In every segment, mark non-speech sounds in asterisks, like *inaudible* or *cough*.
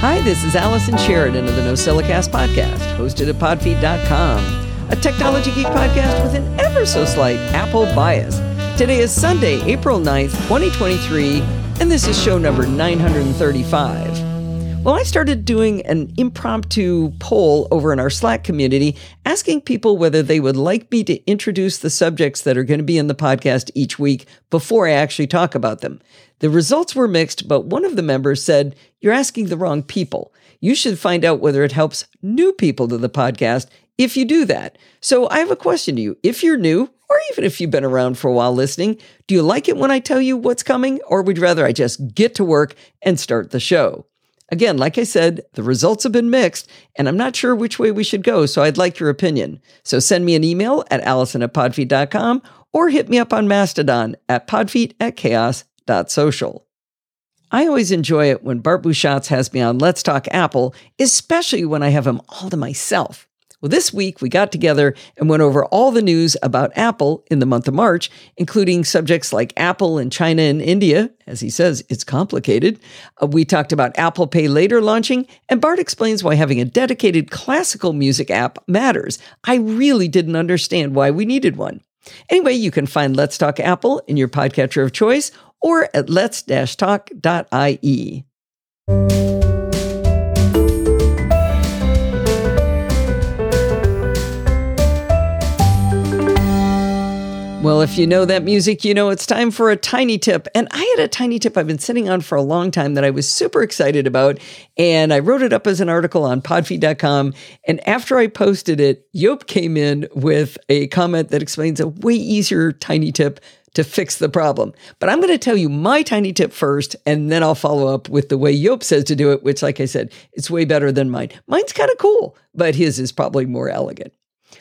Hi, this is Allison Sheridan of the NosillaCast podcast, hosted at podfeet.com, a technology geek podcast with an ever so slight Apple bias. Today is Sunday, April 9th, 2023, and this is show number 935. Well, I started doing an impromptu poll over in our Slack community asking people whether they would like me to introduce the subjects that are going to be in the podcast each week before I actually talk about them. The results were mixed, but one of the members said, You're asking the wrong people. You should find out whether it helps new people to the podcast if you do that. So I have a question to you. If you're new, or even if you've been around for a while listening, do you like it when I tell you what's coming, or would you rather I just get to work and start the show? Again, like I said, the results have been mixed, and I'm not sure which way we should go, so I'd like your opinion. So send me an email at allison at podfeet.com or hit me up on Mastodon at podfeet at chaos.social. I always enjoy it when Bart Busschots has me on Let's Talk Apple, especially when I have him all to myself. Well, this week we got together and went over all the news about Apple in the month of March, including subjects like Apple and China and India. As he says, it's complicated. Uh, we talked about Apple Pay Later launching, and Bart explains why having a dedicated classical music app matters. I really didn't understand why we needed one. Anyway, you can find Let's Talk Apple in your podcatcher of choice or at let's-talk.ie. Well, if you know that music, you know it's time for a tiny tip. And I had a tiny tip I've been sitting on for a long time that I was super excited about. And I wrote it up as an article on podfeet.com. And after I posted it, Yop came in with a comment that explains a way easier tiny tip to fix the problem. But I'm going to tell you my tiny tip first, and then I'll follow up with the way Yop says to do it, which, like I said, it's way better than mine. Mine's kind of cool, but his is probably more elegant.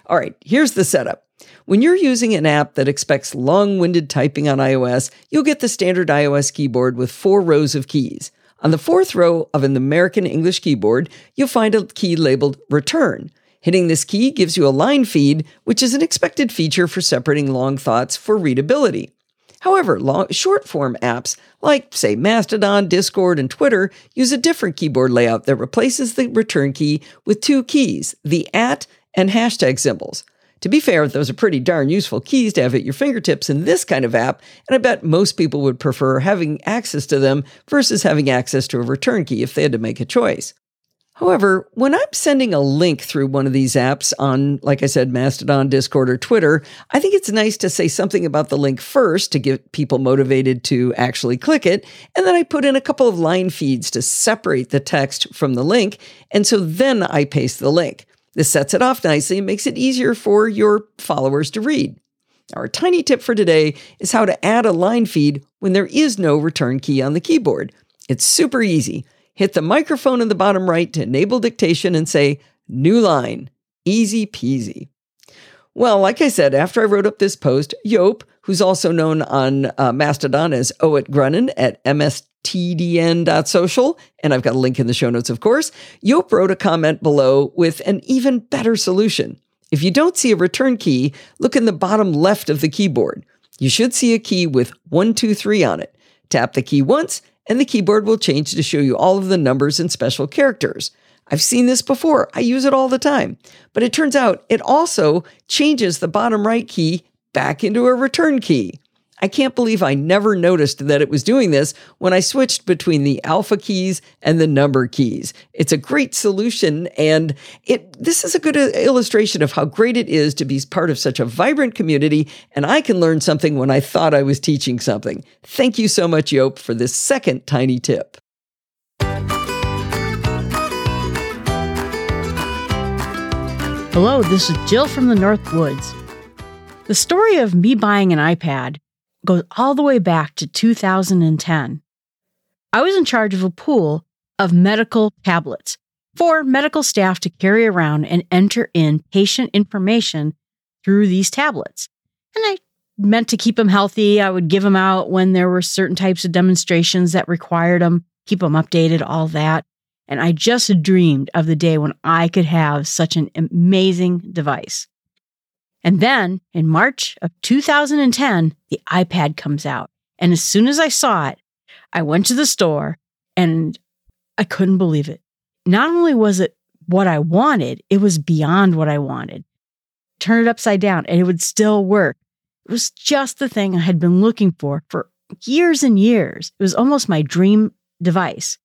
All right, here's the setup. When you're using an app that expects long winded typing on iOS, you'll get the standard iOS keyboard with four rows of keys. On the fourth row of an American English keyboard, you'll find a key labeled Return. Hitting this key gives you a line feed, which is an expected feature for separating long thoughts for readability. However, long, short form apps like, say, Mastodon, Discord, and Twitter use a different keyboard layout that replaces the return key with two keys, the at and hashtag symbols. To be fair, those are pretty darn useful keys to have at your fingertips in this kind of app, and I bet most people would prefer having access to them versus having access to a return key if they had to make a choice. However, when I'm sending a link through one of these apps on, like I said, Mastodon, Discord, or Twitter, I think it's nice to say something about the link first to get people motivated to actually click it. And then I put in a couple of line feeds to separate the text from the link. And so then I paste the link. This sets it off nicely and makes it easier for your followers to read. Our tiny tip for today is how to add a line feed when there is no return key on the keyboard. It's super easy. Hit the microphone in the bottom right to enable dictation and say, New line. Easy peasy. Well, like I said, after I wrote up this post, Yop, who's also known on uh, Mastodon as Oet Grunnen at mstdn.social, and I've got a link in the show notes, of course, Yop wrote a comment below with an even better solution. If you don't see a return key, look in the bottom left of the keyboard. You should see a key with 123 on it. Tap the key once, and the keyboard will change to show you all of the numbers and special characters. I've seen this before. I use it all the time. But it turns out it also changes the bottom right key back into a return key. I can't believe I never noticed that it was doing this when I switched between the alpha keys and the number keys. It's a great solution and it this is a good uh, illustration of how great it is to be part of such a vibrant community and I can learn something when I thought I was teaching something. Thank you so much Yop for this second tiny tip. Hello, this is Jill from the North Woods. The story of me buying an iPad goes all the way back to 2010. I was in charge of a pool of medical tablets for medical staff to carry around and enter in patient information through these tablets. And I meant to keep them healthy. I would give them out when there were certain types of demonstrations that required them, keep them updated, all that. And I just dreamed of the day when I could have such an amazing device. And then in March of 2010, the iPad comes out. And as soon as I saw it, I went to the store and I couldn't believe it. not only was it what I wanted, it was beyond what I wanted. Turn it upside down and it would still work. It was just the thing I had been looking for for years and years. It was almost my dream device.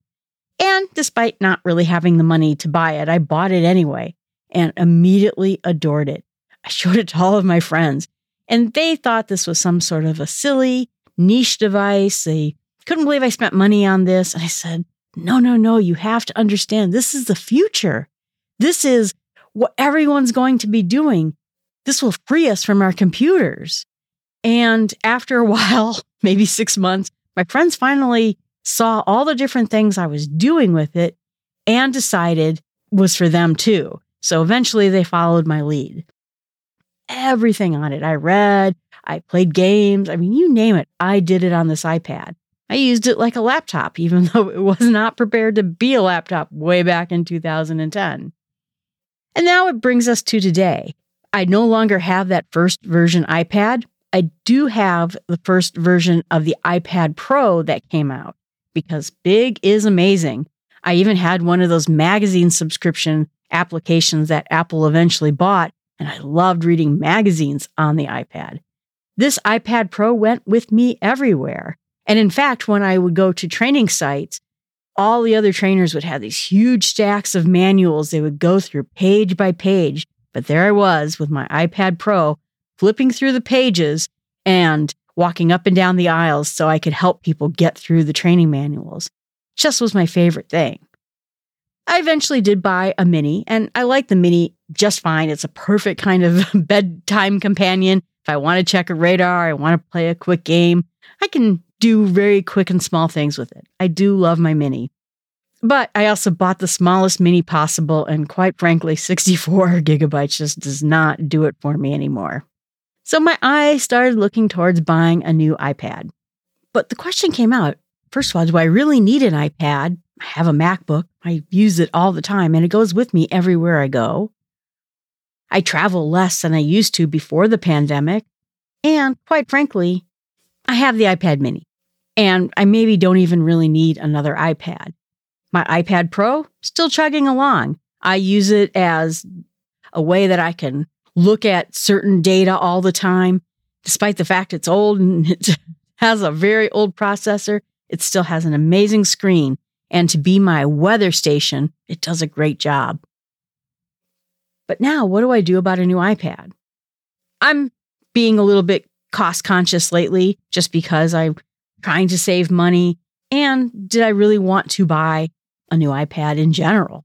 And despite not really having the money to buy it, I bought it anyway and immediately adored it. I showed it to all of my friends, and they thought this was some sort of a silly niche device. They couldn't believe I spent money on this. And I said, no, no, no, you have to understand this is the future. This is what everyone's going to be doing. This will free us from our computers. And after a *laughs* while, maybe six months, my friends finally saw all the different things I was doing with it and decided was for them too. So eventually they followed my lead. Everything on it. I read, I played games. I mean, you name it. I did it on this iPad. I used it like a laptop, even *laughs* though it was not prepared to be a laptop way back in 2010. And now it brings us to today. I no longer have that first version iPad. I do have the first version of the iPad Pro that came out because big is amazing. I even had one of those magazine subscription applications that Apple eventually bought, and I loved reading magazines on the iPad. This iPad Pro went with me everywhere. And in fact, when I would go to training sites, all the other trainers would have these huge stacks of manuals they would go through page by page. But there I was with my iPad Pro, flipping through the pages and walking up and down the aisles so I could help people get through the training manuals. Just was my favorite thing. I eventually did buy a mini, and I like the mini just fine. It's a perfect kind of *laughs* bedtime companion. If I want to check a radar, I want to play a quick game, I can do very quick and small things with it. I do love my mini. But I also bought the smallest mini possible, and quite frankly, *laughs* 64 gigabytes just does not do it for me anymore. So my eye started looking towards buying a new iPad. But the question came out first of all, do I really need an iPad? I have a MacBook. I use it all the time and it goes with me everywhere I go. I travel less than I used to before the pandemic. And quite frankly, I have the iPad mini and I maybe don't even really need another iPad. My iPad Pro, still chugging along. I use it as a way that I can look at certain data all the time. Despite the fact it's old and *laughs* it has a very old processor, it still has an amazing screen. And to be my weather station, it does a great job. But now, what do I do about a new iPad? I'm being a little bit cost conscious lately just because I'm trying to save money. And did I really want to buy a new iPad in general?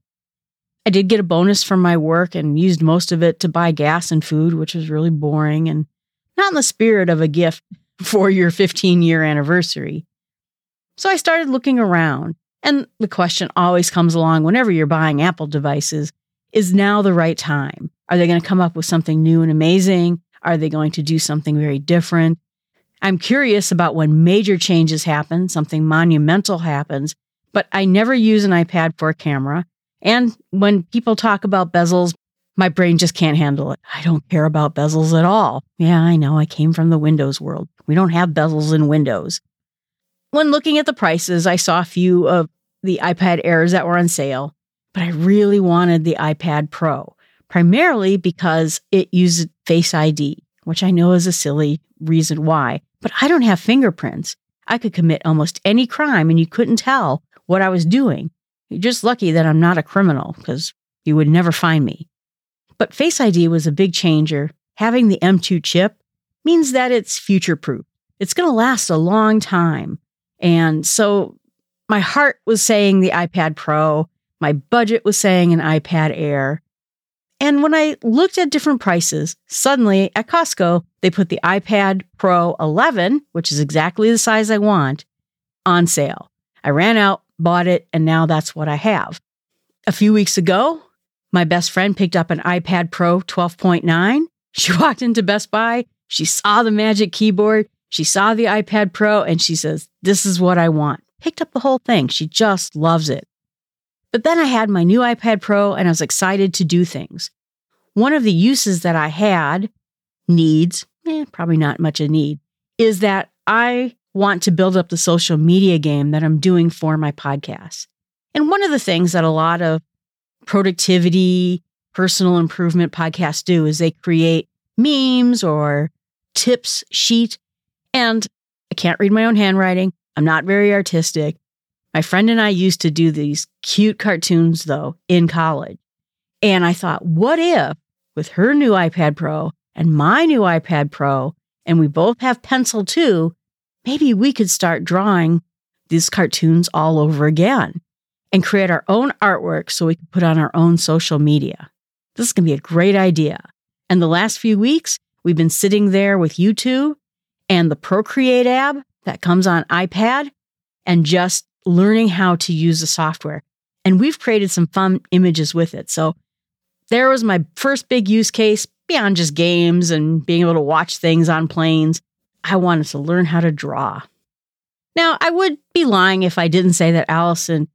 I did get a bonus from my work and used most of it to buy gas and food, which was really boring and not in the spirit of a gift *laughs* for your 15 year anniversary. So I started looking around, and the question always comes along whenever you're buying Apple devices is now the right time? Are they going to come up with something new and amazing? Are they going to do something very different? I'm curious about when major changes happen, something monumental happens, but I never use an iPad for a camera. And when people talk about bezels, my brain just can't handle it. I don't care about bezels at all. Yeah, I know. I came from the Windows world. We don't have bezels in Windows. When looking at the prices, I saw a few of the iPad Airs that were on sale, but I really wanted the iPad Pro, primarily because it used Face ID, which I know is a silly reason why, but I don't have fingerprints. I could commit almost any crime and you couldn't tell what I was doing. You're just lucky that I'm not a criminal because you would never find me. But Face ID was a big changer. Having the M2 chip means that it's future proof. It's going to last a long time. And so my heart was saying the iPad Pro, my budget was saying an iPad Air. And when I looked at different prices, suddenly at Costco, they put the iPad Pro 11, which is exactly the size I want, on sale. I ran out, bought it, and now that's what I have. A few weeks ago, my best friend picked up an iPad Pro 12.9. *laughs* She walked into Best Buy, she saw the Magic Keyboard, she saw the iPad Pro, and she says, This is what I want. Picked up the whole thing. She just loves it. But then I had my new iPad Pro and I was excited to do things. One of the uses that I had, needs, eh, probably not much a need, is that I want to build up the social media game that I'm doing for my podcast. And one of the things that a lot of productivity, personal improvement podcasts do is they create memes or tips sheet. And I can't read my own handwriting. I'm not very artistic. My friend and I used to do these cute cartoons though in college. And I thought, what if with her new iPad Pro and my new iPad Pro, and we both have pencil too, maybe we could start drawing these cartoons all over again and create our own artwork so we can put on our own social media. This is going to be a great idea. And the last few weeks, we've been sitting there with YouTube and the Procreate app that comes on iPad and just learning how to use the software. And we've created some fun images with it. So there was my first big use case beyond just games and being able to watch things on planes. I wanted to learn how to draw. Now, I would be lying if I didn't say that Allison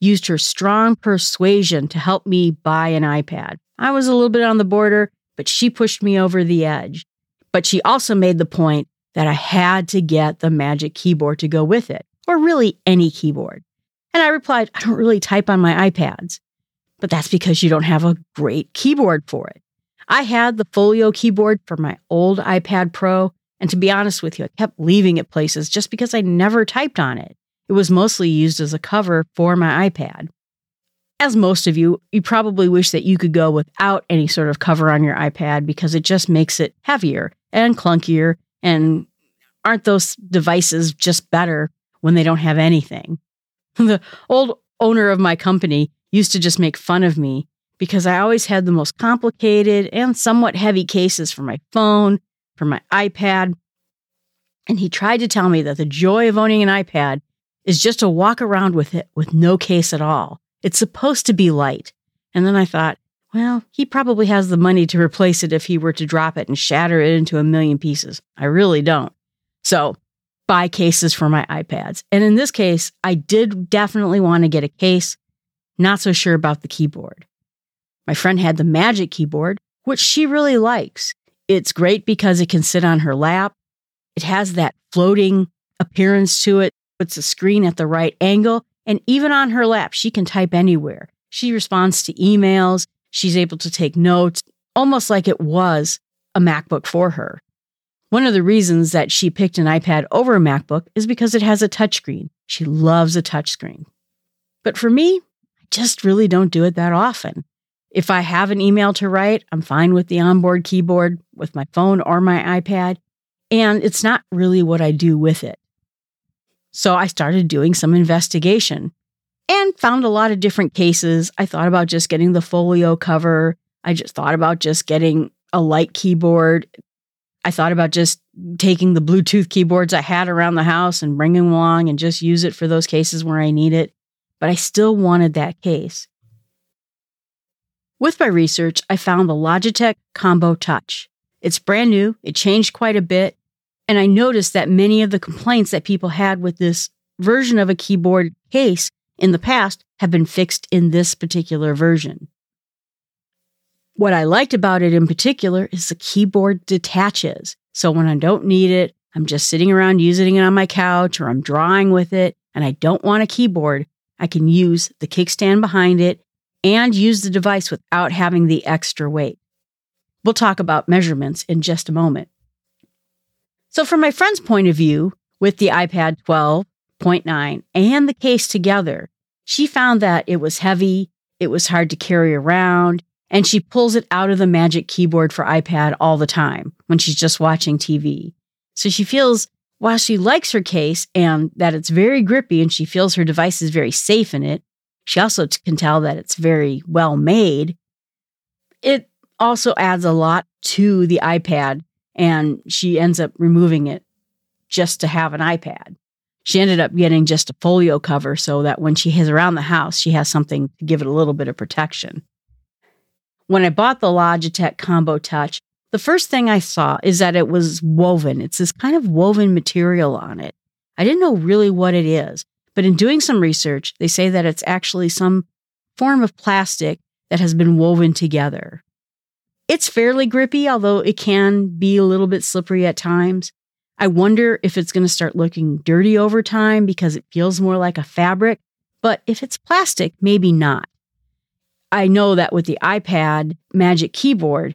used her strong persuasion to help me buy an iPad. I was a little bit on the border, but she pushed me over the edge. But she also made the point that I had to get the Magic Keyboard to go with it, or really any keyboard. And I replied, I don't really type on my iPads but that's because you don't have a great keyboard for it. I had the Folio keyboard for my old iPad Pro, and to be honest with you, I kept leaving it places just because I never typed on it. It was mostly used as a cover for my iPad. As most of you, you probably wish that you could go without any sort of cover on your iPad because it just makes it heavier and clunkier. And aren't those devices just better when they don't have anything? *laughs* the old owner of my company used to just make fun of me because I always had the most complicated and somewhat heavy cases for my phone, for my iPad. And he tried to tell me that the joy of owning an iPad is just to walk around with it with no case at all. It's supposed to be light. And then I thought, well, he probably has the money to replace it if he were to drop it and shatter it into a million pieces. I really don't. So, buy cases for my iPads. And in this case, I did definitely want to get a case not so sure about the keyboard. My friend had the Magic keyboard, which she really likes. It's great because it can sit on her lap. It has that floating appearance to it, puts the screen at the right angle, and even on her lap, she can type anywhere. She responds to emails, she's able to take notes, almost like it was a MacBook for her. One of the reasons that she picked an iPad over a MacBook is because it has a touchscreen. She loves a touchscreen. But for me, I just really don't do it that often. If I have an email to write, I'm fine with the onboard keyboard with my phone or my iPad, and it's not really what I do with it. So I started doing some investigation and found a lot of different cases. I thought about just getting the folio cover. I just thought about just getting a light keyboard. I thought about just taking the Bluetooth keyboards I had around the house and bringing them along and just use it for those cases where I need it but I still wanted that case. With my research, I found the Logitech Combo Touch. It's brand new, it changed quite a bit, and I noticed that many of the complaints that people had with this version of a keyboard case in the past have been fixed in this particular version. What I liked about it in particular is the keyboard detaches. So when I don't need it, I'm just sitting around using it on my couch or I'm drawing with it and I don't want a keyboard, I can use the kickstand behind it and use the device without having the extra weight. We'll talk about measurements in just a moment. So, from my friend's point of view, with the iPad 12.9 and the case together, she found that it was heavy, it was hard to carry around, and she pulls it out of the Magic Keyboard for iPad all the time when she's just watching TV. So she feels while she likes her case and that it's very grippy and she feels her device is very safe in it, she also can tell that it's very well made. It also adds a lot to the iPad and she ends up removing it just to have an iPad. She ended up getting just a folio cover so that when she is around the house, she has something to give it a little bit of protection. When I bought the Logitech Combo Touch, the first thing I saw is that it was woven. It's this kind of woven material on it. I didn't know really what it is, but in doing some research, they say that it's actually some form of plastic that has been woven together. It's fairly grippy, although it can be a little bit slippery at times. I wonder if it's going to start looking dirty over time because it feels more like a fabric, but if it's plastic, maybe not. I know that with the iPad Magic Keyboard,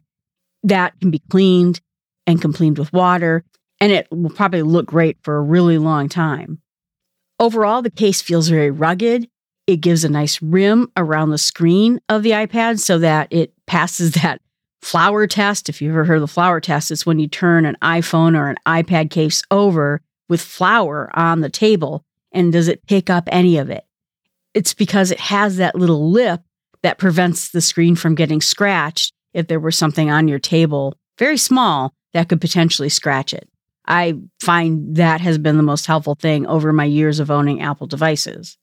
that can be cleaned and can cleaned with water, and it will probably look great for a really long time. Overall, the case feels very rugged. It gives a nice rim around the screen of the iPad so that it passes *laughs* that flower test. If you've ever heard of the flower test, it's when you turn an iPhone or an iPad case over with flour on the table and does it pick up any of it? It's because it has that little lip that prevents the screen from getting scratched if there were something on your table, very small, that could potentially scratch it. I find that has been the most helpful thing over my years of owning Apple devices.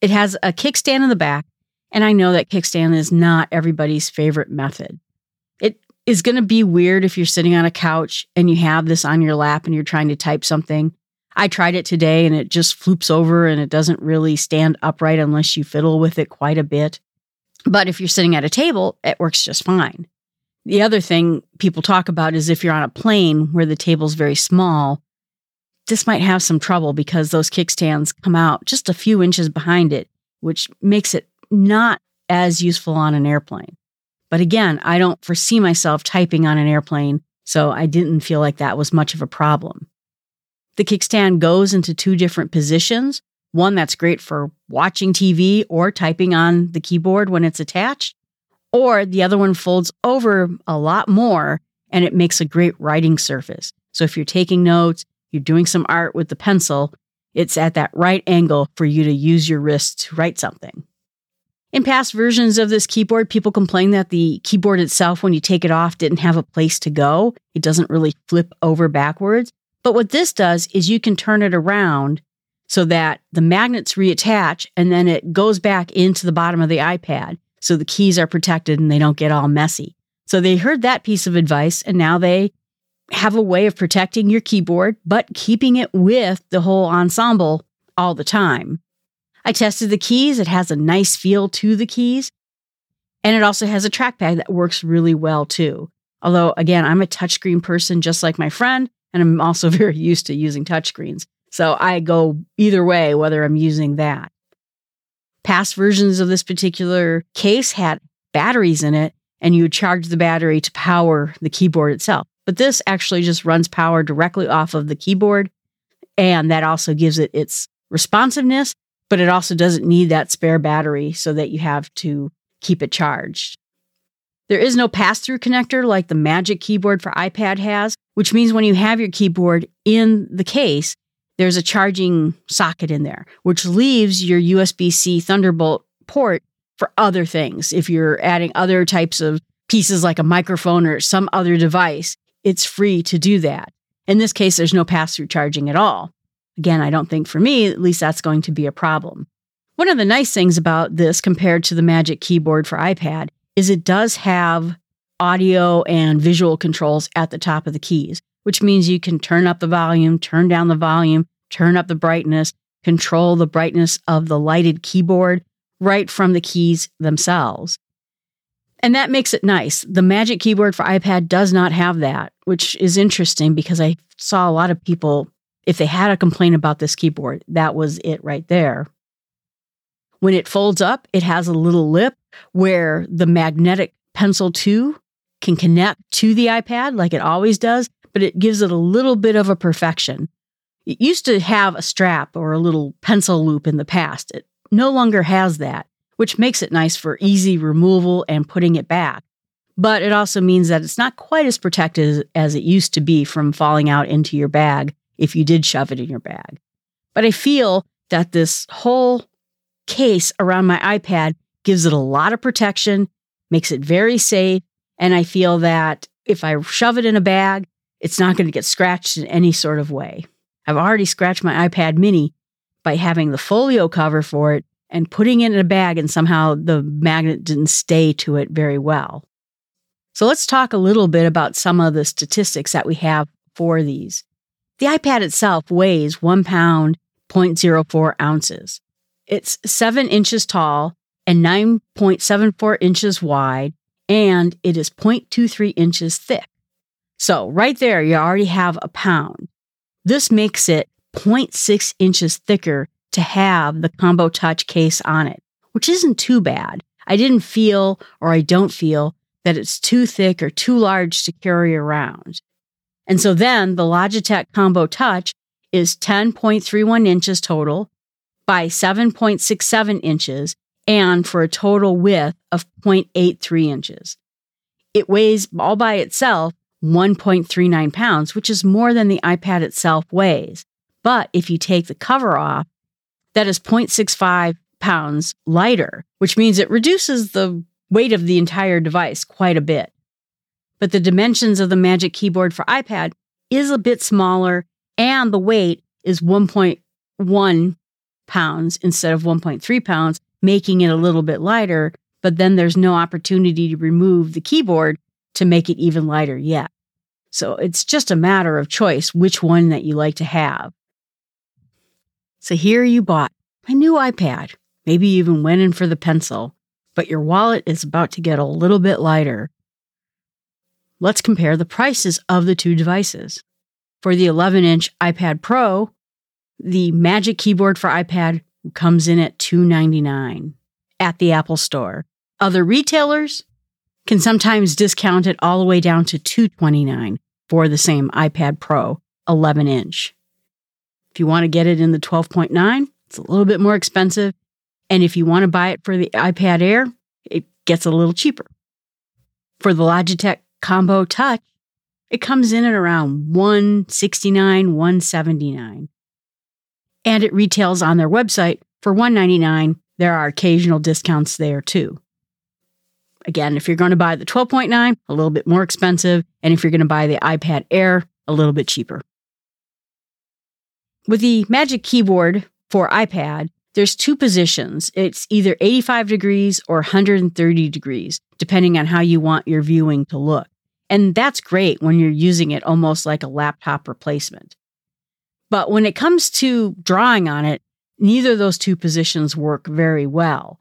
It has a kickstand in the back, and I know that kickstand is not everybody's favorite method. It is going to be weird if you're sitting on a couch and you have this on your lap and you're trying to type something. I tried it today and it just floops over and it doesn't really stand upright unless you fiddle with it quite a bit. But if you're sitting at a table, it works just fine. The other thing people talk about is if you're on a plane where the table's very small, this might have some trouble because those kickstands come out just a few inches behind it, which makes it not as useful on an airplane. But again, I don't foresee myself typing on an airplane, so I didn't feel like that was much of a problem. The kickstand goes into two different positions one that's great for watching TV or typing on the keyboard when it's attached, or the other one folds over a lot more and it makes a great writing surface. So if you're taking notes, you're doing some art with the pencil, it's at that right angle for you to use your wrist to write something. In past versions of this keyboard, people complained that the keyboard itself, when you take it off, didn't have a place to go. It doesn't really flip over backwards. But what this does is you can turn it around so that the magnets reattach and then it goes back into the bottom of the iPad so the keys are protected and they don't get all messy. So they heard that piece of advice and now they have a way of protecting your keyboard, but keeping it with the whole ensemble all the time. I tested the keys. It has a nice feel to the keys. And it also has a trackpad that works really well too. Although, again, I'm a touchscreen person just like my friend, and I'm also *laughs* very used to using touchscreens. So I go either way, whether I'm using that. Past versions of this particular case had batteries in it, and you would charge the battery to power the keyboard itself. But this actually just runs power directly off of the keyboard, and that also gives it its responsiveness, but it also doesn't need that spare battery so that you have to keep it charged. There is no pass through connector like the Magic Keyboard for iPad has, which means when you have your keyboard in the case, there's a charging socket in there, which leaves your USB C Thunderbolt port for other things. If you're adding other types of pieces like a microphone or some other device, it's free to do that. In this case, there's no pass through charging at all. Again, I don't think for me, at least that's going to be a problem. One of the nice things about this compared to the Magic Keyboard for iPad is it does have audio and visual controls at the top of the keys which means you can turn up the volume, turn down the volume, turn up the brightness, control the brightness of the lighted keyboard right from the keys themselves. And that makes it nice. The Magic Keyboard for iPad does not have that, which is interesting because I saw a lot of people, if they had a complaint about this keyboard, that was it right there. When it folds up, it has a little lip where the magnetic Pencil 2 can connect to the iPad like it always does, but it gives it a little bit of a perfection. It used to have a strap or a little pencil loop in the past. It no longer has that, which makes it nice for easy removal and putting it back. But it also means that it's not quite as protected as it used to be from falling out into your bag if you did shove it in your bag. But I feel that this whole case around my iPad gives it a lot of protection, makes it very safe, and I feel that if I shove it in a bag, it's not going to get scratched in any sort of way. I've already scratched my iPad mini by having the folio cover for it and putting it in a bag, and somehow the magnet didn't stay to it very well. So let's talk a little bit about some of the statistics that we have for these. The iPad itself weighs one pound, 0.04 ounces. It's seven inches tall and 9.74 inches wide, and it is 0.23 inches thick. So right there, you already have a pound. This makes it 0.6 inches thicker to have the Combo Touch case on it, which isn't too bad. I didn't feel, or I don't feel, that it's too thick or too large to carry around. And so then the Logitech Combo Touch is 10.31 inches total by 7.67 inches and for a total width of 0.83 inches. It weighs all by itself 1.39 pounds, which is more than the iPad itself weighs. But if you take the cover off, that is 0.65 pounds lighter, which means it reduces the weight of the entire device quite a bit. But the dimensions of the Magic Keyboard for iPad is a bit smaller, and the weight is 1.1 pounds instead of 1.3 pounds, making it a little bit lighter. But then there's no opportunity to remove the keyboard to make it even lighter yet. So it's just a matter of choice which one that you like to have. So here you bought a new iPad. Maybe you even went in for the pencil, but your wallet is about to get a little bit lighter. Let's compare the prices of the two devices. For the 11 inch iPad Pro, the Magic Keyboard for iPad comes in at 299 at the Apple Store. Other retailers can sometimes discount it all the way down to 229 for the same iPad Pro 11 inch. If you want to get it in the 12.9, it's a little bit more expensive. And if you want to buy it for the iPad Air, it gets a little cheaper. For the Logitech Combo Touch, it comes in at around 169, 179 and it retails on their website for 199. There are occasional discounts there too. Again, if you're going to buy the 12.9, a little bit more expensive, and if you're going to buy the iPad Air, a little bit cheaper. With the Magic Keyboard for iPad, there's two positions. It's either 85 degrees or 130 degrees, depending on how you want your viewing to look. And that's great when you're using it almost like a laptop replacement. But when it comes to drawing on it, neither of those two positions work very well.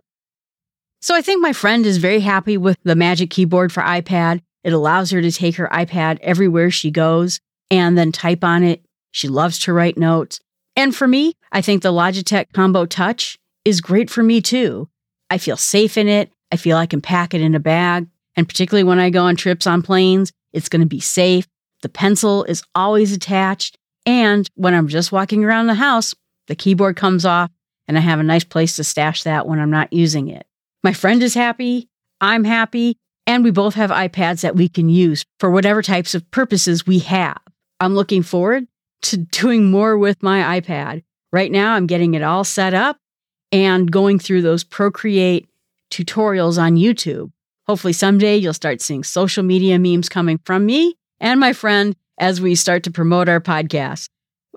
So I think my friend is very happy with the Magic Keyboard for iPad. It allows her to take her iPad everywhere she goes and then type on it. She loves to write notes. And for me, I think the Logitech Combo Touch is great for me too. I feel safe in it. I feel I can pack it in a bag. And particularly when I go on trips on planes, it's going to be safe. The pencil is always attached. And when I'm just walking around the house, the keyboard comes off and I have a nice place to stash that when I'm not using it. My friend is happy, I'm happy, and we both have iPads that we can use for whatever types of purposes we have. I'm looking forward to doing more with my iPad. Right now, I'm getting it all set up and going through those Procreate tutorials on YouTube. Hopefully, someday you'll start seeing social media memes coming from me and my friend as we start to promote our podcast.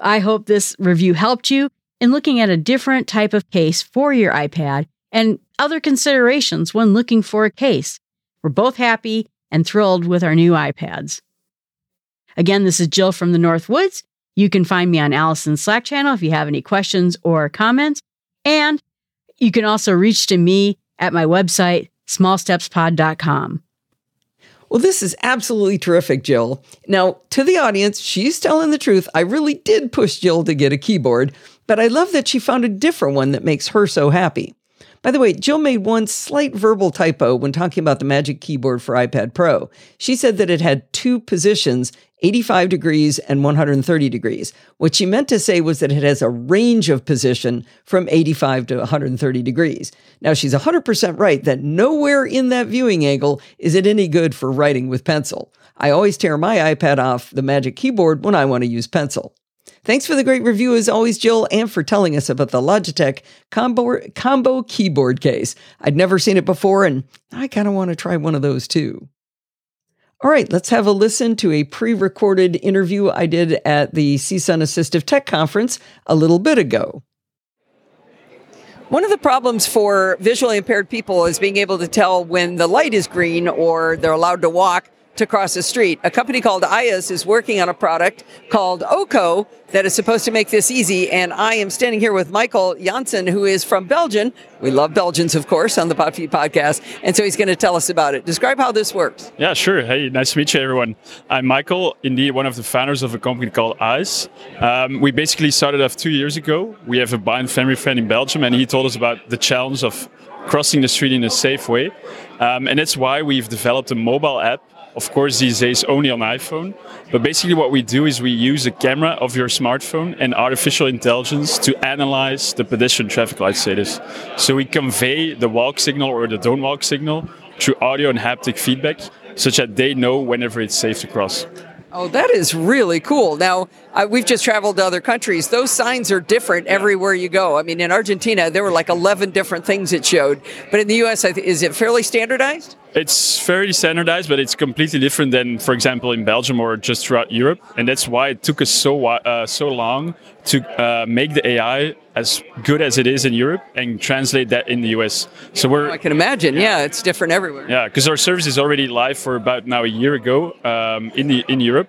I hope this review helped you in looking at a different type of case for your iPad and other considerations when looking for a case. We're both happy and thrilled with our new iPads. Again, this is Jill from the North Woods. You can find me on Allison's Slack channel if you have any questions or comments. And you can also reach to me at my website, smallstepspod.com. Well, this is absolutely terrific, Jill. Now, to the audience, she's telling the truth. I really did push Jill to get a keyboard, but I love that she found a different one that makes her so happy. By the way, Jill made one slight verbal typo when talking about the Magic Keyboard for iPad Pro. She said that it had two positions 85 degrees and 130 degrees. What she meant to say was that it has a range of position from 85 to 130 degrees. Now, she's 100% right that nowhere in that viewing angle is it any good for writing with pencil. I always tear my iPad off the Magic Keyboard when I want to use pencil. Thanks for the great review as always, Jill, and for telling us about the Logitech combo, combo keyboard case. I'd never seen it before, and I kind of want to try one of those too. All right, let's have a listen to a pre recorded interview I did at the CSUN Assistive Tech Conference a little bit ago. One of the problems for visually impaired people is being able to tell when the light is green or they're allowed to walk to cross the street. A company called AYES is working on a product called OKO that is supposed to make this easy. And I am standing here with Michael Janssen, who is from Belgium. We love Belgians, of course, on the Podfeet podcast. And so he's going to tell us about it. Describe how this works. Yeah, sure. Hey, nice to meet you, everyone. I'm Michael, indeed one of the founders of a company called AYES. Um, we basically started off two years ago. We have a blind family friend in Belgium, and he told us about the challenge of crossing the street in a safe way. Um, and that's why we've developed a mobile app of course these days only on iphone but basically what we do is we use a camera of your smartphone and artificial intelligence to analyze the pedestrian traffic light status so we convey the walk signal or the don't walk signal through audio and haptic feedback such that they know whenever it's safe to cross Oh, that is really cool. Now, we've just traveled to other countries. Those signs are different everywhere you go. I mean, in Argentina, there were like 11 different things it showed. But in the US, is it fairly standardized? It's fairly standardized, but it's completely different than, for example, in Belgium or just throughout Europe. And that's why it took us so uh, so long to uh, make the AI as good as it is in Europe and translate that in the US. So we're. I can imagine. Yeah, it's different everywhere. Yeah, because our service is already live for about now a year ago um, in the in Europe,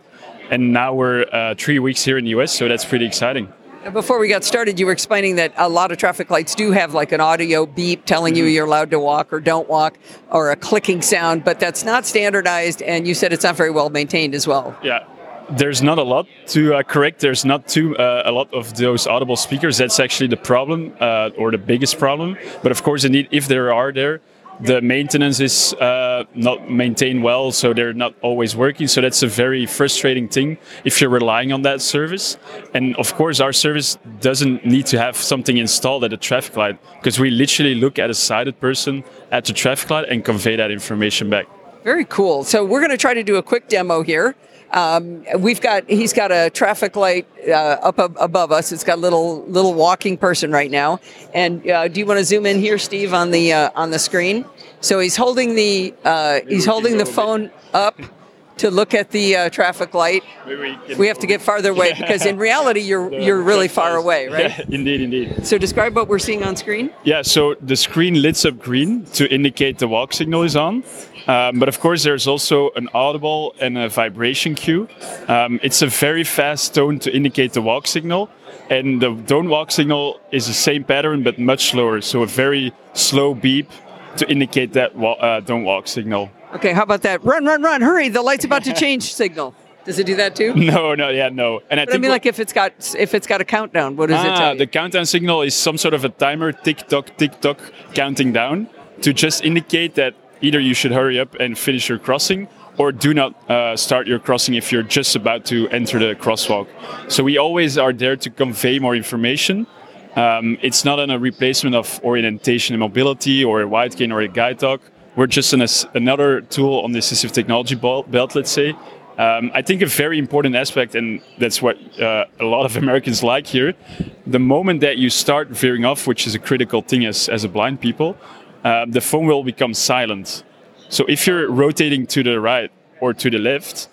and now we're uh, three weeks here in the US. So that's pretty exciting. Before we got started, you were explaining that a lot of traffic lights do have like an audio beep telling you mm-hmm. you're allowed to walk or don't walk, or a clicking sound, but that's not standardized, and you said it's not very well maintained as well. Yeah, there's not a lot to uh, correct. There's not too uh, a lot of those audible speakers. That's actually the problem, uh, or the biggest problem. But of course, indeed, if there are there, the maintenance is uh, not maintained well, so they're not always working. So that's a very frustrating thing if you're relying on that service. And of course, our service doesn't need to have something installed at a traffic light because we literally look at a sighted person at the traffic light and convey that information back. Very cool. So we're going to try to do a quick demo here. Um, we've got he's got a traffic light uh, up ab- above us. It's got a little little walking person right now. And uh, do you want to zoom in here, Steve, on the uh, on the screen? So he's holding the uh, he's holding the phone up to look at the uh, traffic light. We, we, have to get farther away because in reality you're you're really far away, right? Yeah, indeed, indeed. So describe what we're seeing on screen. Yeah, so the screen lights up green to indicate the walk signal is on. Um, but of course, there's also an audible and a vibration cue. Um, it's a very fast tone to indicate the walk signal. And the don't walk signal is the same pattern, but much slower. So a very slow beep to indicate that uh, don't walk signal. Okay, how about that? Run, run, run! Hurry! The light's about to change *laughs* signal. Does it do that too? *laughs* No, no, yeah, no. And I, but I mean, like if it's got if it's got a countdown, what does ah, it tell you? The countdown signal is some sort of a timer, tick tock, tick tock, counting down to just indicate that either you should hurry up and finish your crossing or do not uh, start your crossing if you're just about to enter the crosswalk. So we always are there to convey more information. Um, it's not a replacement of orientation and mobility or a white cane or a guide dog. We're just an, another tool on the assistive technology belt, let's say. Um, I think a very important aspect, and that's what uh, a lot of *laughs* Americans like here, the moment that you start veering off, which is a critical thing as, as a blind people, um, the phone will become silent. So if you're rotating to the right or to the left,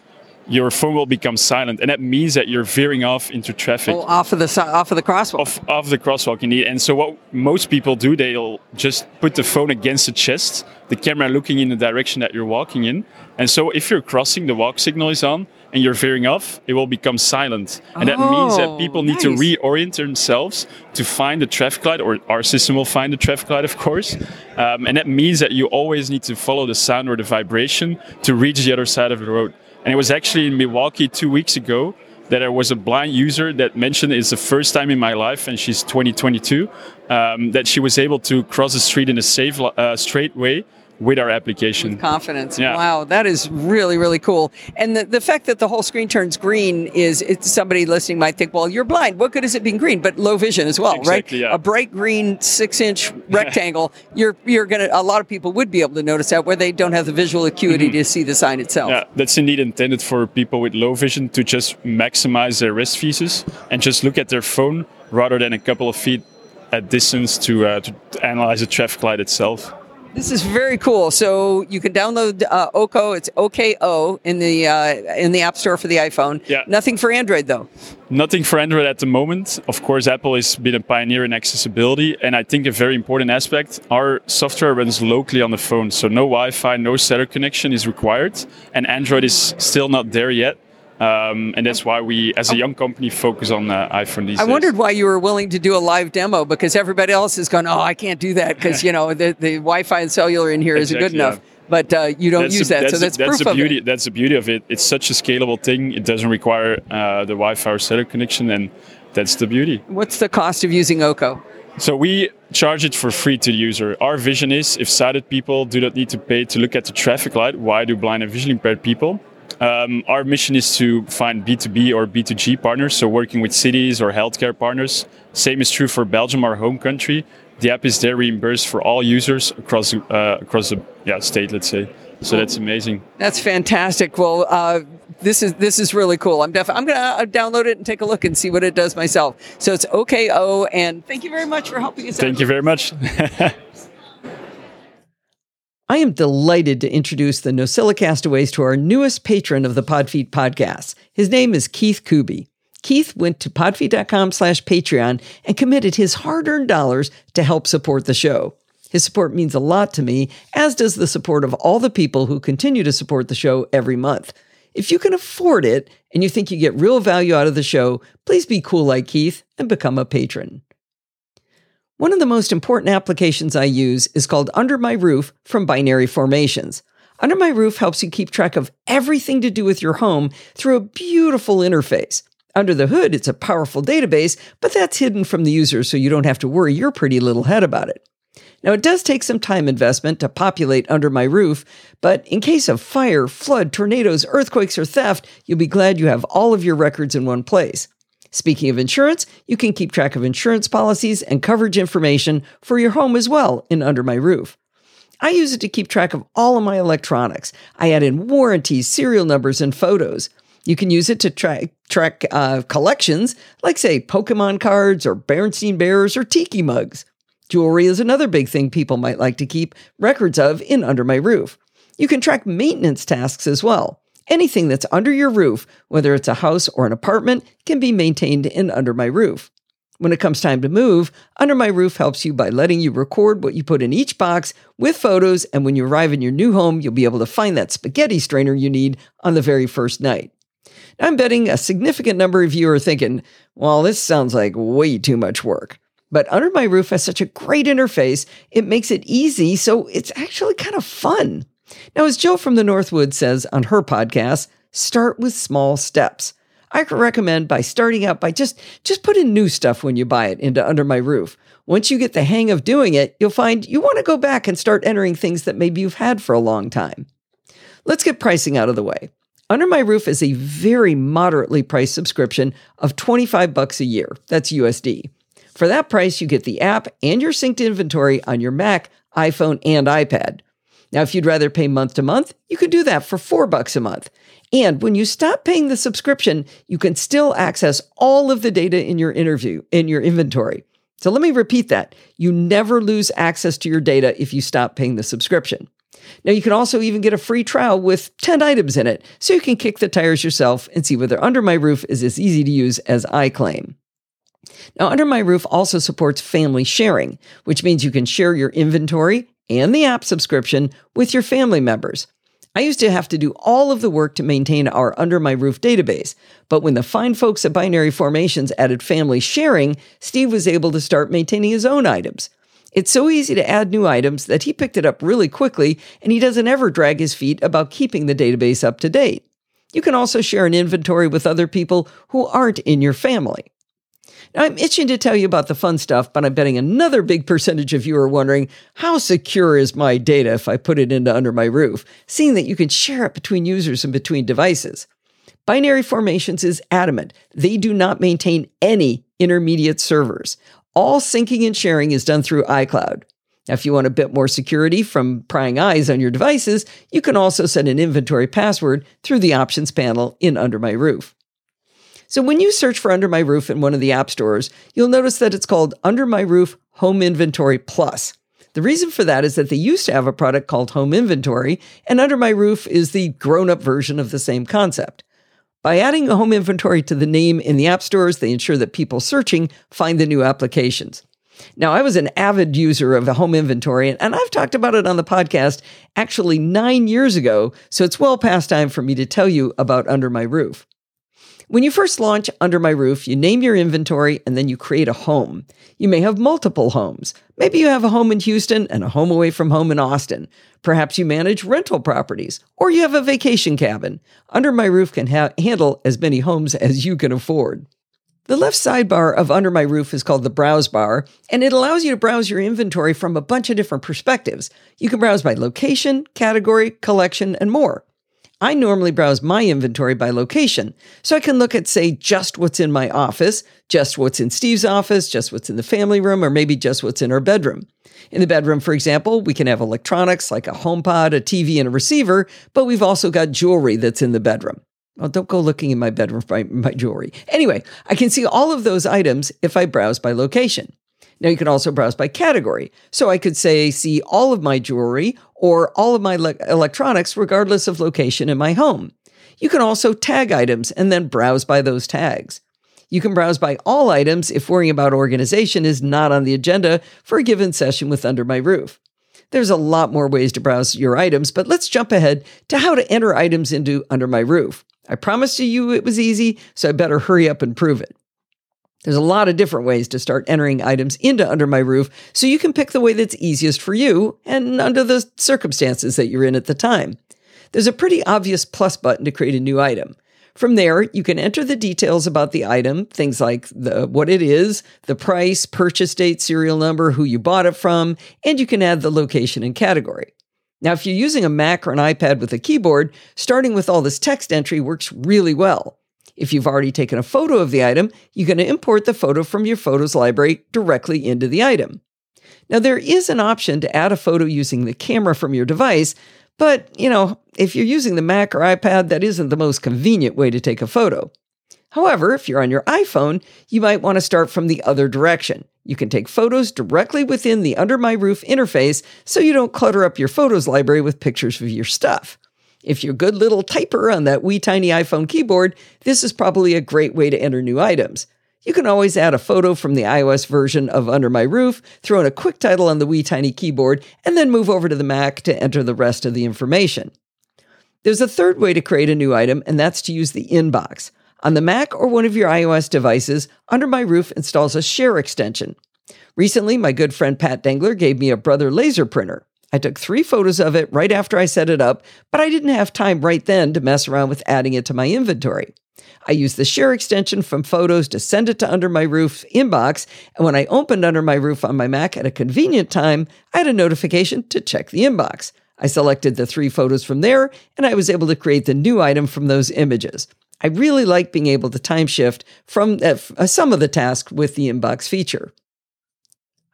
your phone will become silent, and that means that you're veering off into traffic. Oh, off of the off of the crosswalk. Off, off the crosswalk, indeed. And so what most people do, they'll just put the phone against the chest, the camera looking in the direction that you're walking in. And so if you're crossing, the walk signal is on, and you're veering off, it will become silent. And that means that oh, people need nice. to reorient themselves to find the traffic light, or our system will find the traffic light, of course. Um, and that means that you always need to follow the sound or the vibration to reach the other side of the road. And it was actually in Milwaukee two weeks ago that there was a blind user that mentioned it's the first time in my life, and she's 2022, um, that she was able to cross the street in a safe, uh, straight way with our application. With confidence. Yeah. Wow, that is really, really cool. And the, the fact that the whole screen turns green is somebody listening might think, well, you're blind. What good is it being green? But low vision as well, exactly, right? Yeah. A bright green six inch *laughs* rectangle, you're you're gonna a lot of people would be able to notice that where they don't have the visual acuity mm-hmm. to see the sign itself. Yeah, that's indeed intended for people with low vision to just maximize their wrist pieces and just look at their phone rather than a couple of feet at distance to, uh, to analyze the traffic light itself. This is very cool. So you can download uh, Oko. It's OKO in the uh, in the App Store for the iPhone. Yeah. Nothing for Android though. Nothing for Android at the moment. Of course, Apple has been a pioneer in accessibility, and I think a very important aspect: our software runs locally on the phone, so no Wi-Fi, no cellular connection is required, and Android is still not there yet. Um, and that's why we, as a young company, focus on uh, iPhone these I days. wondered why you were willing to do a live demo because everybody else is going, oh, I can't do that because you know *laughs* the, the Wi-Fi and cellular in here not good Exactly, enough. yeah. But uh, you don't That's use the- that, so the- that's, proof the of beauty. it. That's the beauty of it. It's such a scalable thing. It doesn't require uh, the Wi-Fi or cellular connection, and that's the beauty. What's the cost of using Oko? So we charge it for free to the user. Our vision is if sighted people do not need to pay to look at the traffic light, why do blind and visually impaired people? Um, our mission is to find B2B or B2G partners, so working with cities or healthcare partners. Same is true for Belgium, our home country. The app is there reimbursed for all users across uh, across the yeah, state, let's say. So that's amazing. That's fantastic. Well, uh, this is this is really cool. I'm def- I'm gonna uh, download it and take a look and see what it does myself. So it's OKO, and thank you very much for helping us. out. Thank you very much. *laughs* I am delighted to introduce the Nosilla Castaways to our newest patron of the Podfeet podcast. His name is Keith Kuby. Keith went to podfeet.com slash Patreon and committed his hard-earned dollars to help support the show. His support means a lot to me, as does the support of all the people who continue to support the show every month. If you can afford it and you think you get real value out of the show, please be cool like Keith and become a patron. One of the most important applications I use is called Under My Roof from Binary Formations. Under My Roof helps you keep track of everything to do with your home through a beautiful interface. Under the hood, it's a powerful database, but that's hidden from the user so you don't have to worry your pretty little head about it. Now, it does take some time investment to populate Under My Roof, but in case of fire, flood, tornadoes, earthquakes, or theft, you'll be glad you have all of your records in one place. Speaking of insurance, you can keep track of insurance policies and coverage information for your home as well in Under My Roof. I use it to keep track of all of my electronics. I add in warranties, serial numbers, and photos. You can use it to track track uh, collections, like say Pokemon cards or Berenstain bears or tiki mugs. Jewelry is another big thing people might like to keep records of in Under My Roof. You can track maintenance tasks as well. Anything that's under your roof, whether it's a house or an apartment, can be maintained in Under My Roof. When it comes time to move, Under My Roof helps you by letting you record what you put in each box with photos, and when you arrive in your new home, you'll be able to find that spaghetti strainer you need on the very first night. Now, I'm betting a significant number of you are thinking, well, this sounds like way too much work. But Under My Roof has such a great interface, it makes it easy, so it's actually kind of fun. Now, as Jill from the Northwood says on her podcast, start with small steps. I recommend by starting out by just just put in new stuff when you buy it into Under My Roof. Once you get the hang of doing it, you'll find you want to go back and start entering things that maybe you've had for a long time. Let's get pricing out of the way. Under My Roof is a very moderately priced subscription of 25 bucks a year. That's USD. For that price, you get the app and your synced inventory on your Mac, iPhone, and iPad. Now, if you'd rather pay month to month, you can do that for four bucks a month. And when you stop paying the subscription, you can still access all of the data in your interview, in your inventory. So let me repeat that. You never lose access to your data if you stop paying the subscription. Now, you can also even get a free trial with 10 items in it, so you can kick the tires yourself and see whether Under My Roof is as easy to use as I claim. Now, Under My Roof also supports family sharing, which means you can share your inventory and the app subscription with your family members. I used to have to do all of the work to maintain our Under My Roof database, but when the fine folks at Binary Formations added family sharing, Steve was able to start maintaining his own items. It's so easy to add new items that he picked it up really quickly, and he doesn't ever drag his feet about keeping the database up to date. You can also share an inventory with other people who aren't in your family. I'm itching to tell you about the fun stuff, but I'm betting another big percentage of you are wondering how secure is my data if I put it into Under My Roof, seeing that you can share it between users and between devices. Binary Formations is adamant they do not maintain any intermediate servers. All syncing and sharing is done through iCloud. Now, if you want a bit more security from prying eyes on your devices, you can also set an inventory password through the options panel in Under My Roof. So when you search for Under My Roof in one of the app stores, you'll notice that it's called Under My Roof Home Inventory Plus. The reason for that is that they used to have a product called Home Inventory, and Under My Roof is the grown up version of the same concept. By adding a home inventory to the name in the app stores, they ensure that people searching find the new applications. Now, I was an avid user of a home inventory, and I've talked about it on the podcast actually nine years ago, so it's well past time for me to tell you about Under My Roof. When you first launch Under My Roof, you name your inventory and then you create a home. You may have multiple homes. Maybe you have a home in Houston and a home away from home in Austin. Perhaps you manage rental properties or you have a vacation cabin. Under My Roof can ha- handle as many homes as you can afford. The left sidebar of Under My Roof is called the Browse Bar, and it allows you to browse your inventory from a bunch of different perspectives. You can browse by location, category, collection, and more. I normally browse my inventory by location, so I can look at, say, just what's in my office, just what's in Steve's office, just what's in the family room, or maybe just what's in our bedroom. In the bedroom, for example, we can have electronics like a HomePod, a TV, and a receiver, but we've also got jewelry that's in the bedroom. Well, don't go looking in my bedroom for my, my jewelry. Anyway, I can see all of those items if I browse by location. Now you can also browse by category. So I could say, see all of my jewelry or all of my le- electronics, regardless of location in my home. You can also tag items and then browse by those tags. You can browse by all items if worrying about organization is not on the agenda for a given session with Under My Roof. There's a lot more ways to browse your items, but let's jump ahead to how to enter items into Under My Roof. I promised you it was easy, so I better hurry up and prove it. There's a lot of different ways to start entering items into Under My Roof, so you can pick the way that's easiest for you and under the circumstances that you're in at the time. There's a pretty obvious plus button to create a new item. From there, you can enter the details about the item, things like the, what it is, the price, purchase date, serial number, who you bought it from, and you can add the location and category. Now, if you're using a Mac or an iPad with a keyboard, starting with all this text entry works really well. If you've already taken a photo of the item, you can import the photo from your photos library directly into the item. Now, there is an option to add a photo using the camera from your device, but, you know, if you're using the Mac or iPad, that isn't the most convenient way to take a photo. However, if you're on your iPhone, you might want to start from the other direction. You can take photos directly within the Under My Roof interface so you don't clutter up your photos library with pictures of your stuff. If you're a good little typer on that wee tiny iPhone keyboard, this is probably a great way to enter new items. You can always add a photo from the iOS version of Under My Roof, throw in a quick title on the wee tiny keyboard, and then move over to the Mac to enter the rest of the information. There's a third way to create a new item, and that's to use the inbox. On the Mac or one of your iOS devices, Under My Roof installs a share extension. Recently, my good friend Pat Dengler gave me a Brother laser printer. I took three photos of it right after I set it up, but I didn't have time right then to mess around with adding it to my inventory. I used the share extension from Photos to send it to Under My Roof inbox, and when I opened Under My Roof on my Mac at a convenient time, I had a notification to check the inbox. I selected the three photos from there, and I was able to create the new item from those images. I really like being able to time shift from uh, some of the tasks with the inbox feature.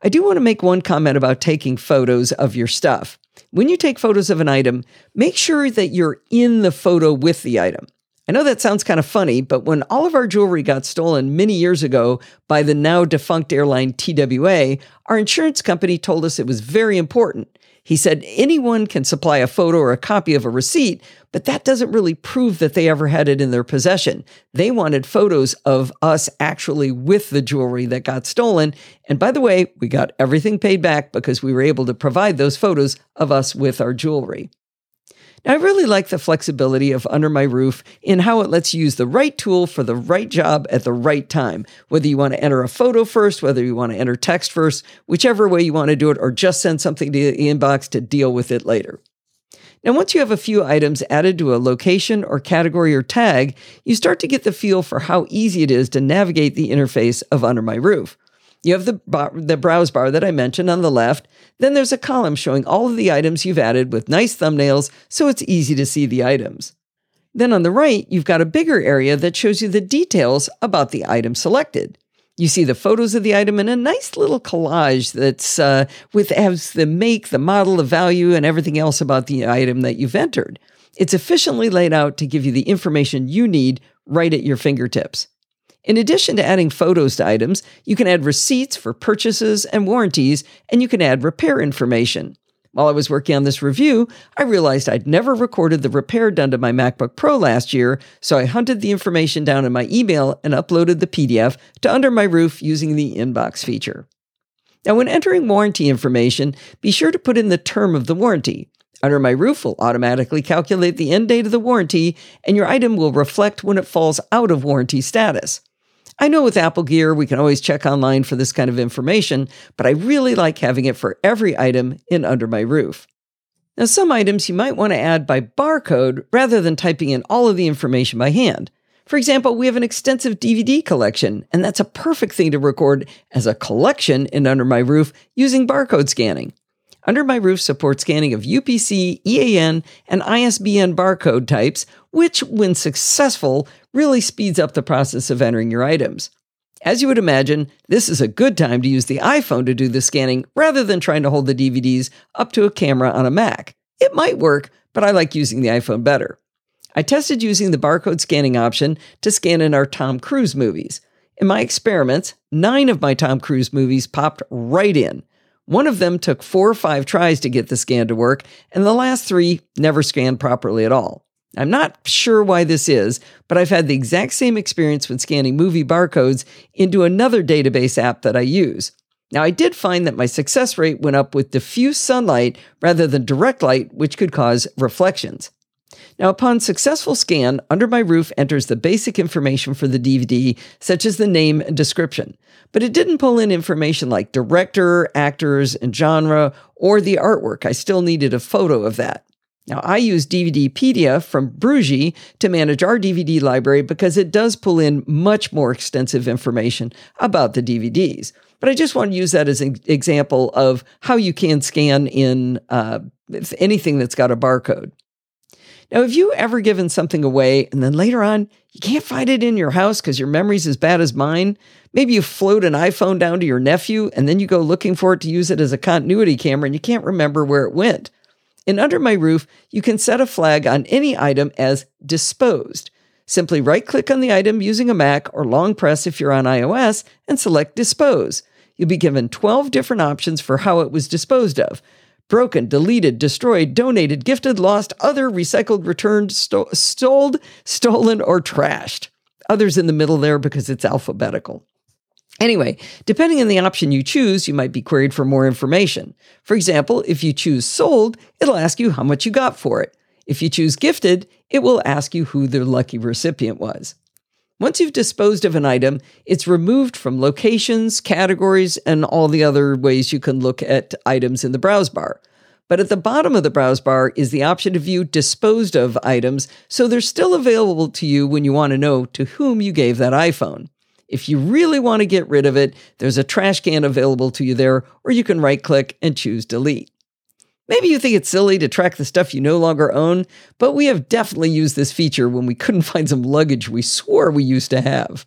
I do want to make one comment about taking photos of your stuff. When you take photos of an item, make sure that you're in the photo with the item. I know that sounds kind of funny, but when all of our jewelry got stolen many years ago by the now defunct airline TWA, our insurance company told us it was very important he said anyone can supply a photo or a copy of a receipt, but that doesn't really prove that they ever had it in their possession. They wanted photos of us actually with the jewelry that got stolen. And by the way, we got everything paid back because we were able to provide those photos of us with our jewelry. I really like the flexibility of Under My Roof in how it lets you use the right tool for the right job at the right time. Whether you want to enter a photo first, whether you want to enter text first, whichever way you want to do it, or just send something to the inbox to deal with it later. Now, once you have a few items added to a location or category or tag, you start to get the feel for how easy it is to navigate the interface of Under My Roof. You have the, bar, the browse bar that I mentioned on the left. Then there's a column showing all of the items you've added with nice thumbnails so it's easy to see the items. Then on the right, you've got a bigger area that shows you the details about the item selected. You see the photos of the item in a nice little collage that's uh, with has the make, the model, the value, and everything else about the item that you've entered. It's efficiently laid out to give you the information you need right at your fingertips. In addition to adding photos to items, you can add receipts for purchases and warranties, and you can add repair information. While I was working on this review, I realized I'd never recorded the repair done to my MacBook Pro last year, so I hunted the information down in my email and uploaded the PDF to Under My Roof using the inbox feature. Now, when entering warranty information, be sure to put in the term of the warranty. Under My Roof will automatically calculate the end date of the warranty, and your item will reflect when it falls out of warranty status. I know with Apple Gear, we can always check online for this kind of information, but I really like having it for every item in Under My Roof. Now, some items you might want to add by barcode rather than typing in all of the information by hand. For example, we have an extensive DVD collection, and that's a perfect thing to record as a collection in Under My Roof using barcode scanning. Under My Roof supports scanning of UPC, EAN, and ISBN barcode types, which, when successful, really speeds up the process of entering your items. As you would imagine, this is a good time to use the iPhone to do the scanning rather than trying to hold the DVDs up to a camera on a Mac. It might work, but I like using the iPhone better. I tested using the barcode scanning option to scan in our Tom Cruise movies. In my experiments, nine of my Tom Cruise movies popped right in. One of them took four or five tries to get the scan to work, and the last three never scanned properly at all. I'm not sure why this is, but I've had the exact same experience when scanning movie barcodes into another database app that I use. Now, I did find that my success rate went up with diffuse sunlight rather than direct light, which could cause reflections. Now, upon successful scan, Under My Roof enters the basic information for the DVD, such as the name and description, but it didn't pull in information like director, actors, and genre, or the artwork. I still needed a photo of that. Now, I use DVDpedia from Bruji to manage our DVD library because it does pull in much more extensive information about the DVDs. But I just want to use that as an example of how you can scan in uh, anything that's got a barcode. Now, have you ever given something away and then later on you can't find it in your house because your memory's as bad as mine? Maybe you float an iPhone down to your nephew and then you go looking for it to use it as a continuity camera and you can't remember where it went. In Under My Roof, you can set a flag on any item as disposed. Simply right click on the item using a Mac or long press if you're on iOS and select Dispose. You'll be given 12 different options for how it was disposed of broken, deleted, destroyed, donated, gifted, lost, other, recycled, returned, sto- stoled, stolen, or trashed. Others in the middle there because it's alphabetical. Anyway, depending on the option you choose, you might be queried for more information. For example, if you choose sold, it'll ask you how much you got for it. If you choose gifted, it will ask you who the lucky recipient was. Once you've disposed of an item, it's removed from locations, categories, and all the other ways you can look at items in the browse bar. But at the bottom of the browse bar is the option to view disposed of items, so they're still available to you when you want to know to whom you gave that iPhone. If you really want to get rid of it, there's a trash can available to you there, or you can right click and choose delete. Maybe you think it's silly to track the stuff you no longer own, but we have definitely used this feature when we couldn't *laughs* find some luggage we swore we used to have.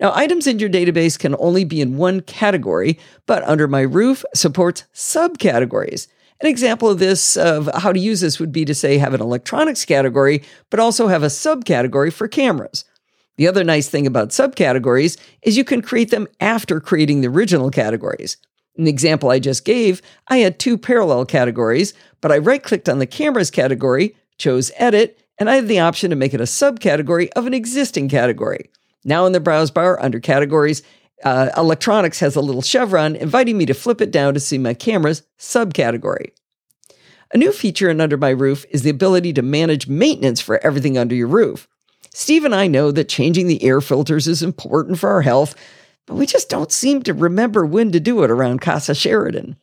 Now, items in your database can only be in one category, but Under My Roof supports subcategories. An example of this, of how to use this, would be to say have an electronics category, but also have a subcategory for cameras. The other nice thing about subcategories is you can create them after creating the original categories. In the example I just gave, I had two parallel categories, but I right clicked on the cameras category, chose edit, and I have the option to make it a subcategory of an existing category. Now in the browse bar under categories, uh, electronics has a little chevron inviting me to flip it down to see my camera's subcategory. A new feature in Under My Roof is the ability to manage maintenance for everything under your roof. Steve and I know that changing the air filters is important for our health, but we just don't seem to remember when to do it around Casa Sheridan.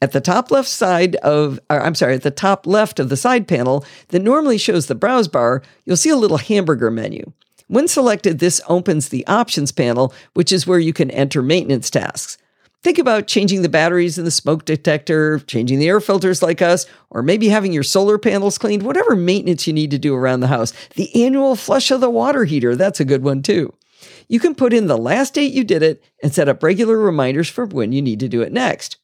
At the top left side of, uh, I'm sorry, at the top left of the side panel that normally shows the browse bar, you'll see a little hamburger menu. When selected, this opens the options panel, which is where you can enter maintenance tasks. Think about changing the batteries in the smoke detector, changing the air filters like us, or maybe having your solar panels cleaned, whatever maintenance you need to do around the house. The annual flush of the water heater, that's a good one too. You can put in the last date you did it and set up regular reminders for when you need to do it next.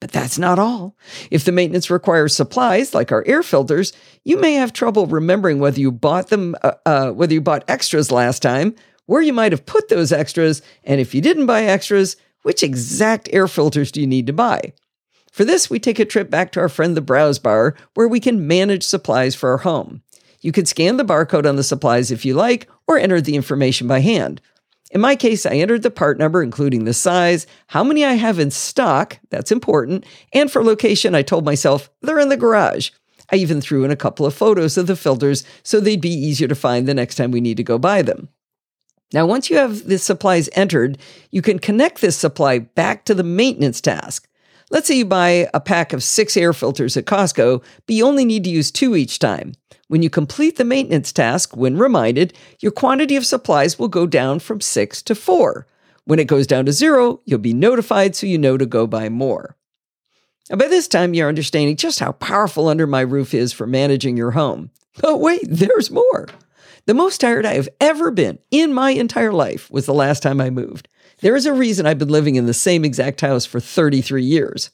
But that's not all. If the maintenance requires supplies like our air filters, you may have trouble remembering whether you bought them, uh, uh, whether you bought extras last time, where you might have put those extras, and if you didn't buy extras, which exact air filters do you need to buy? For this, we take a trip back to our friend the Browse Bar, where we can manage supplies for our home. You can scan the barcode on the supplies if you like, or enter the information by hand. In my case, I entered the part number, including the size, how many I have in stock, that's important, and for location, I told myself they're in the garage. I even threw in a couple of photos of the filters so they'd be easier to find the next time we need to go buy them. Now, once you have the supplies entered, you can connect this supply back to the maintenance task. Let's say you buy a pack of six air filters at Costco, but you only need to use two each time. When you complete the maintenance task, when reminded, your quantity of supplies will go down from six to four. When it goes down to zero, you'll be notified so you know to go buy more. Now, by this time, you're understanding just how powerful Under My Roof is for managing your home. But *laughs* oh, wait, there's more. The most tired I have ever been in my entire life was the last time I moved. There is a reason I've been living in the same exact house for 33 years.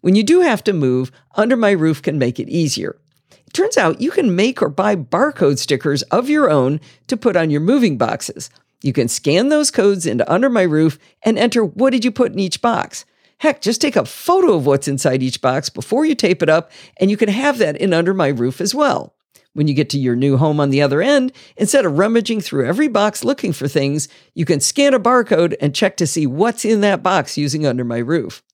When you do have to move, Under My Roof can make it easier. It turns out you can make or buy barcode stickers of your own to put on your moving boxes. You can scan those codes into Under My Roof and enter what did you put in each box. Heck, just take a photo of what's inside each box before you tape it up, and you can have that in Under My Roof as well. When you get to your new home on the other end, instead of rummaging through every box looking for things, you can scan a barcode and check to see what's in that box using Under My Roof.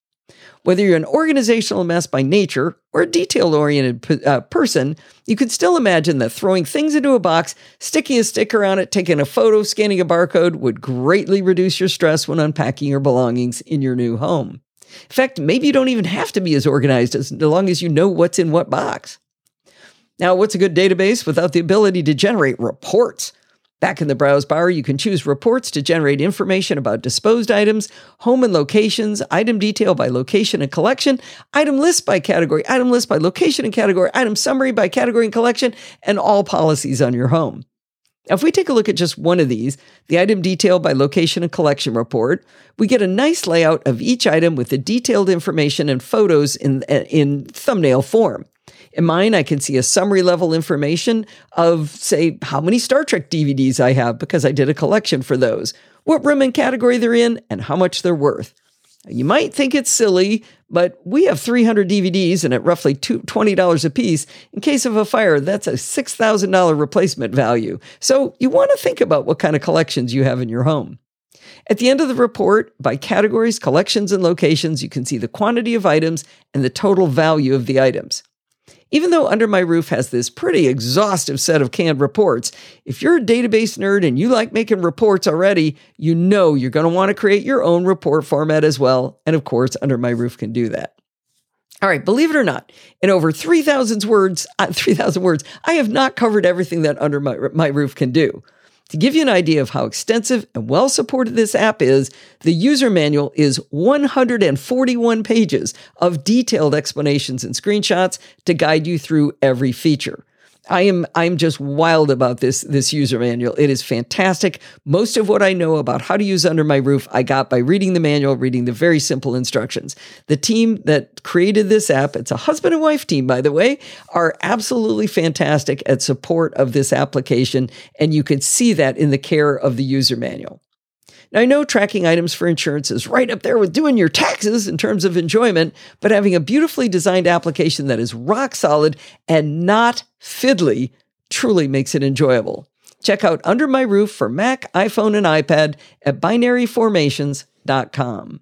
Whether you're an organizational mess by nature or a detail oriented uh, person, you can still imagine that throwing things into a box, sticking a sticker on it, taking a photo, scanning a barcode would greatly reduce your stress when unpacking your belongings in your new home. In fact, maybe you don't even have to be as organized as long as you know what's in what box. Now, what's a good database without the ability to generate reports? Back in the browse bar, you can choose reports to generate information about disposed items, home and locations, item detail by location and collection, item list by category, item list by location and category, item summary by category and collection, and all policies on your home. Now, if we take a look at just one of these, the item detail by location and collection report, we get a nice layout of each item with the detailed information and photos in, uh, in thumbnail form. In mine, I can see a summary level information of, say, how many Star Trek DVDs I have because I did a collection for those, what room and category they're in, and how much they're worth. You might think it's silly, but we have 300 DVDs and at roughly $20 a piece. In case of a fire, that's a $6,000 replacement value. So you want to think about what kind of collections you have in your home. At the end of the report, by categories, collections, and locations, you can see the quantity of items and the total value of the items. Even though Under My Roof has this pretty exhaustive set of canned reports, if you're a database nerd and you like making reports already, you know you're going to want to create your own report format as well. And of course, Under My Roof can do that. All right, believe it or not, in over 3,000 words, uh, 3,000 words, I have not covered everything that Under My, My Roof can do. To give you an idea of how extensive and well supported this app is, the user manual is 141 pages of detailed explanations and screenshots to guide you through every feature. I am I'm just wild about this this user manual. It is fantastic. Most of what I know about how to use under my roof I got by reading the manual, reading the very simple instructions. The team that created this app, it's a husband and wife team by the way, are absolutely fantastic at support of this application and you can see that in the care of the user manual. Now, I know tracking items for insurance is right up there with doing your taxes in terms of enjoyment, but having a beautifully designed application that is rock solid and not fiddly truly makes it enjoyable. Check out Under My Roof for Mac, iPhone, and iPad at binaryformations.com.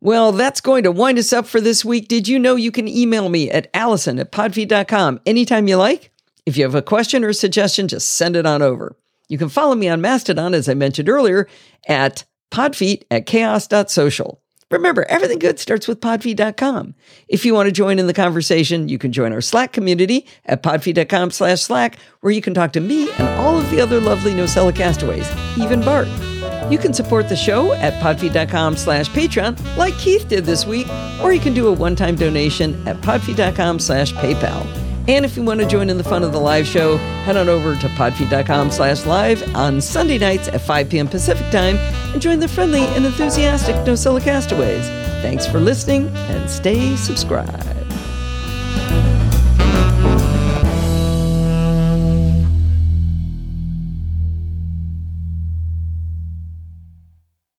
Well, that's going to wind us up for this week. Did you know you can email me at allison at podfeet.com anytime you like? If you have a question or a suggestion, just send it on over. You can follow me on Mastodon, as I mentioned earlier, at podfeet at chaos.social. Remember, everything good starts with podfeet.com. If you want to join in the conversation, you can join our Slack community at podfeet.com slash Slack, where you can talk to me and all of the other lovely Nosilla castaways, even Bart. You can support the show at podfeet.com slash Patreon, like Keith did this week, or you can do a one-time donation at podfeet.com slash PayPal. And if you want to join in the fun of the live show, head on over to podfeet.com slash live on Sunday nights at 5 p.m. Pacific time and join the friendly and enthusiastic Nosilla castaways. Thanks for listening and stay subscribed.